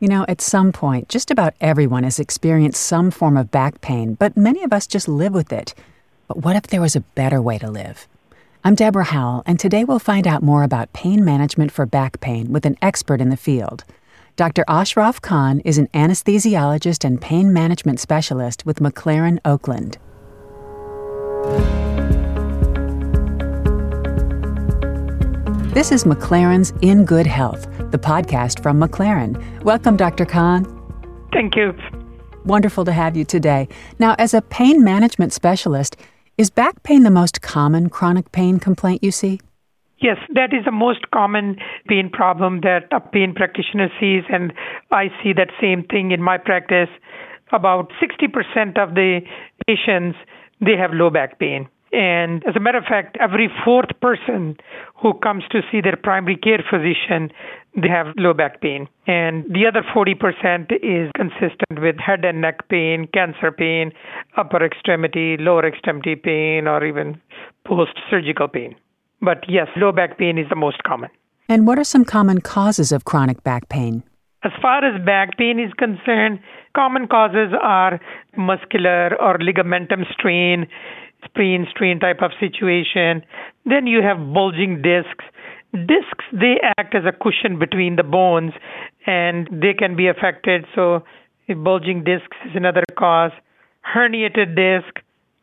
You know, at some point, just about everyone has experienced some form of back pain, but many of us just live with it. But what if there was a better way to live? I'm Deborah Howell, and today we'll find out more about pain management for back pain with an expert in the field. Dr. Ashraf Khan is an anesthesiologist and pain management specialist with McLaren Oakland. This is McLaren's In Good Health, the podcast from McLaren. Welcome, Dr. Khan. Thank you. Wonderful to have you today. Now, as a pain management specialist, is back pain the most common chronic pain complaint you see? Yes, that is the most common pain problem that a pain practitioner sees, and I see that same thing in my practice. About 60% of the patients they have low back pain. And as a matter of fact, every fourth person who comes to see their primary care physician, they have low back pain. And the other 40% is consistent with head and neck pain, cancer pain, upper extremity, lower extremity pain, or even post surgical pain. But yes, low back pain is the most common. And what are some common causes of chronic back pain? As far as back pain is concerned, common causes are muscular or ligamentum strain, spleen strain type of situation. Then you have bulging discs. Discs, they act as a cushion between the bones and they can be affected. So, bulging discs is another cause. Herniated disc,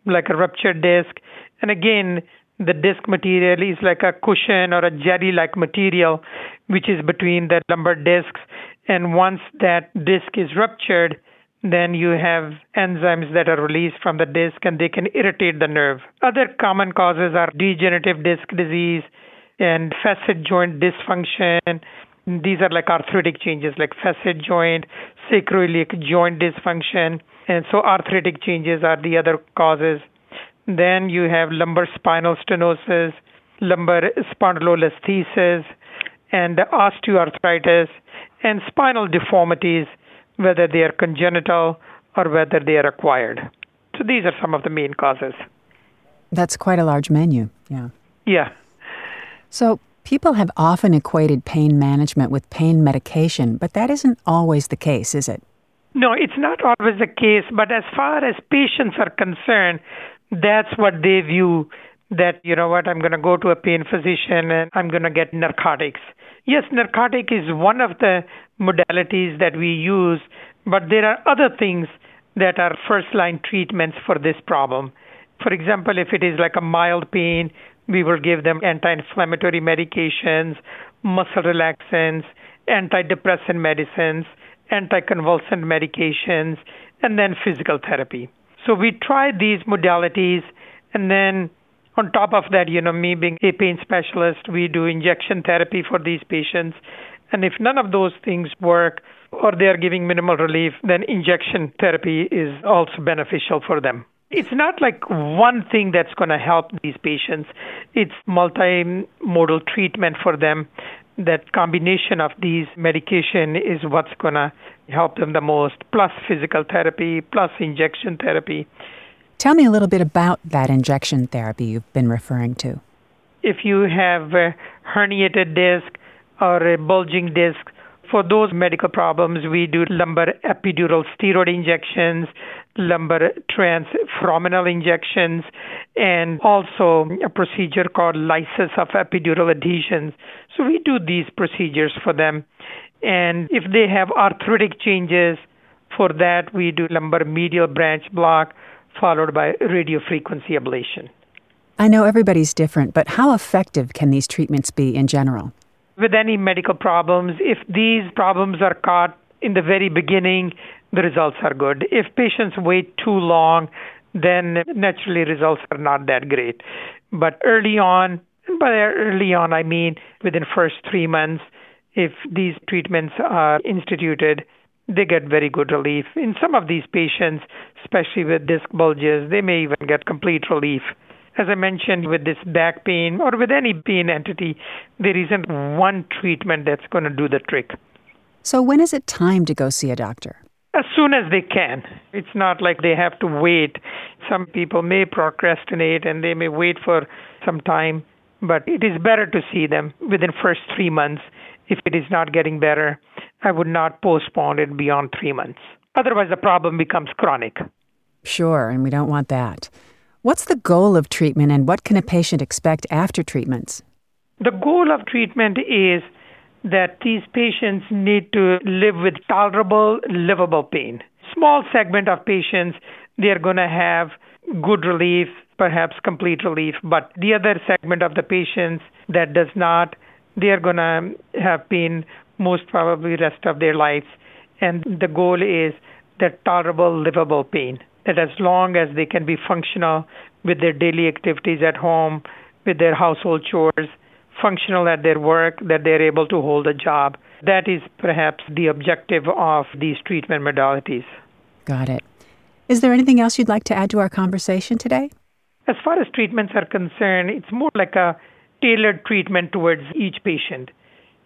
like a ruptured disc. And again, the disc material is like a cushion or a jelly like material which is between the lumbar discs. And once that disc is ruptured, then you have enzymes that are released from the disc and they can irritate the nerve. Other common causes are degenerative disc disease and facet joint dysfunction. These are like arthritic changes like facet joint, sacroiliac joint dysfunction. And so arthritic changes are the other causes. Then you have lumbar spinal stenosis, lumbar spondylolisthesis, and osteoarthritis, and spinal deformities whether they are congenital or whether they are acquired. So these are some of the main causes. That's quite a large menu, yeah. Yeah. So people have often equated pain management with pain medication, but that isn't always the case, is it? No, it's not always the case, but as far as patients are concerned, that's what they view that, you know what, I'm going to go to a pain physician and I'm going to get narcotics. Yes, narcotic is one of the modalities that we use, but there are other things that are first line treatments for this problem. For example, if it is like a mild pain, we will give them anti inflammatory medications, muscle relaxants, antidepressant medicines, anticonvulsant medications, and then physical therapy. So we try these modalities, and then on top of that, you know, me being a pain specialist, we do injection therapy for these patients. And if none of those things work or they are giving minimal relief, then injection therapy is also beneficial for them. It's not like one thing that's going to help these patients. It's multimodal treatment for them. That combination of these medication is what's going to help them the most, plus physical therapy, plus injection therapy. Tell me a little bit about that injection therapy you've been referring to. If you have a herniated disc or a bulging disc, for those medical problems, we do lumbar epidural steroid injections, lumbar transforaminal injections, and also a procedure called lysis of epidural adhesions. So we do these procedures for them. And if they have arthritic changes, for that we do lumbar medial branch block followed by radiofrequency ablation. I know everybody's different, but how effective can these treatments be in general? With any medical problems, if these problems are caught in the very beginning, the results are good. If patients wait too long, then naturally results are not that great. But early on, by early on I mean within first 3 months, if these treatments are instituted, they get very good relief. In some of these patients, especially with disc bulges, they may even get complete relief. As I mentioned, with this back pain or with any pain entity, there isn't one treatment that's going to do the trick. So, when is it time to go see a doctor? As soon as they can. It's not like they have to wait. Some people may procrastinate and they may wait for some time, but it is better to see them within first 3 months if it is not getting better I would not postpone it beyond three months. Otherwise, the problem becomes chronic. Sure, and we don't want that. What's the goal of treatment and what can a patient expect after treatments? The goal of treatment is that these patients need to live with tolerable, livable pain. Small segment of patients, they're going to have good relief, perhaps complete relief, but the other segment of the patients that does not, they're going to have pain most probably rest of their lives. And the goal is that tolerable, livable pain. That as long as they can be functional with their daily activities at home, with their household chores, functional at their work, that they're able to hold a job. That is perhaps the objective of these treatment modalities. Got it. Is there anything else you'd like to add to our conversation today? As far as treatments are concerned, it's more like a tailored treatment towards each patient.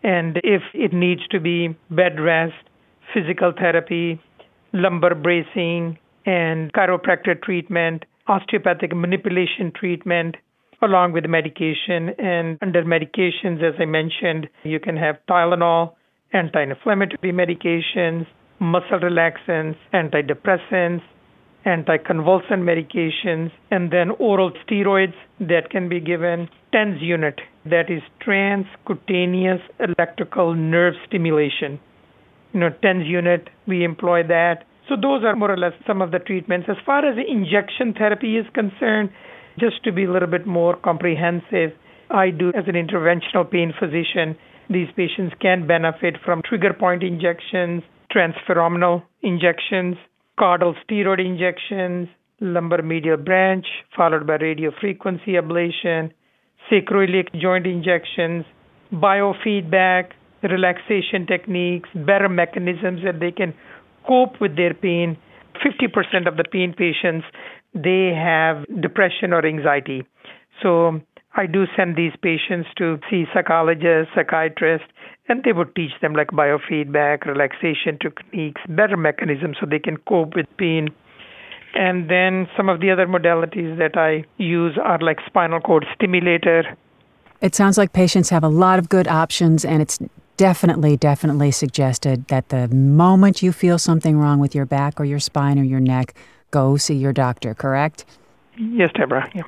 And if it needs to be bed rest, physical therapy, lumbar bracing, and chiropractic treatment, osteopathic manipulation treatment, along with medication. And under medications, as I mentioned, you can have Tylenol, anti inflammatory medications, muscle relaxants, antidepressants, anticonvulsant medications, and then oral steroids that can be given. TENS unit, that is transcutaneous electrical nerve stimulation. You know, TENS unit, we employ that. So those are more or less some of the treatments. As far as injection therapy is concerned, just to be a little bit more comprehensive, I do as an interventional pain physician. These patients can benefit from trigger point injections, transforaminal injections, caudal steroid injections, lumbar medial branch, followed by radiofrequency ablation, sacroiliac joint injections, biofeedback, relaxation techniques, better mechanisms that they can cope with their pain. 50% of the pain patients they have depression or anxiety. So I do send these patients to see psychologists, psychiatrists, and they would teach them like biofeedback, relaxation techniques, better mechanisms so they can cope with pain. And then some of the other modalities that I use are like spinal cord stimulator. It sounds like patients have a lot of good options, and it's definitely, definitely suggested that the moment you feel something wrong with your back or your spine or your neck, go see your doctor, correct? Yes, Deborah. Yeah.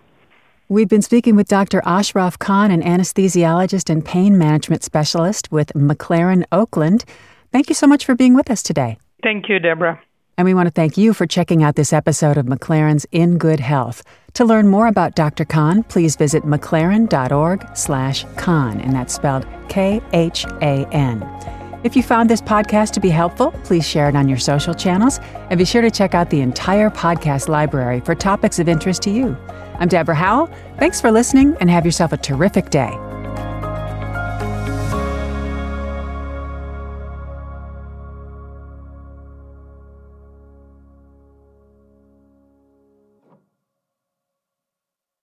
We've been speaking with Dr. Ashraf Khan, an anesthesiologist and pain management specialist with McLaren Oakland. Thank you so much for being with us today. Thank you, Deborah. And we want to thank you for checking out this episode of McLaren's In Good Health. To learn more about Dr. Khan, please visit mclaren.org slash Khan, and that's spelled K-H-A-N. If you found this podcast to be helpful, please share it on your social channels and be sure to check out the entire podcast library for topics of interest to you. I'm Deborah Howell. Thanks for listening and have yourself a terrific day.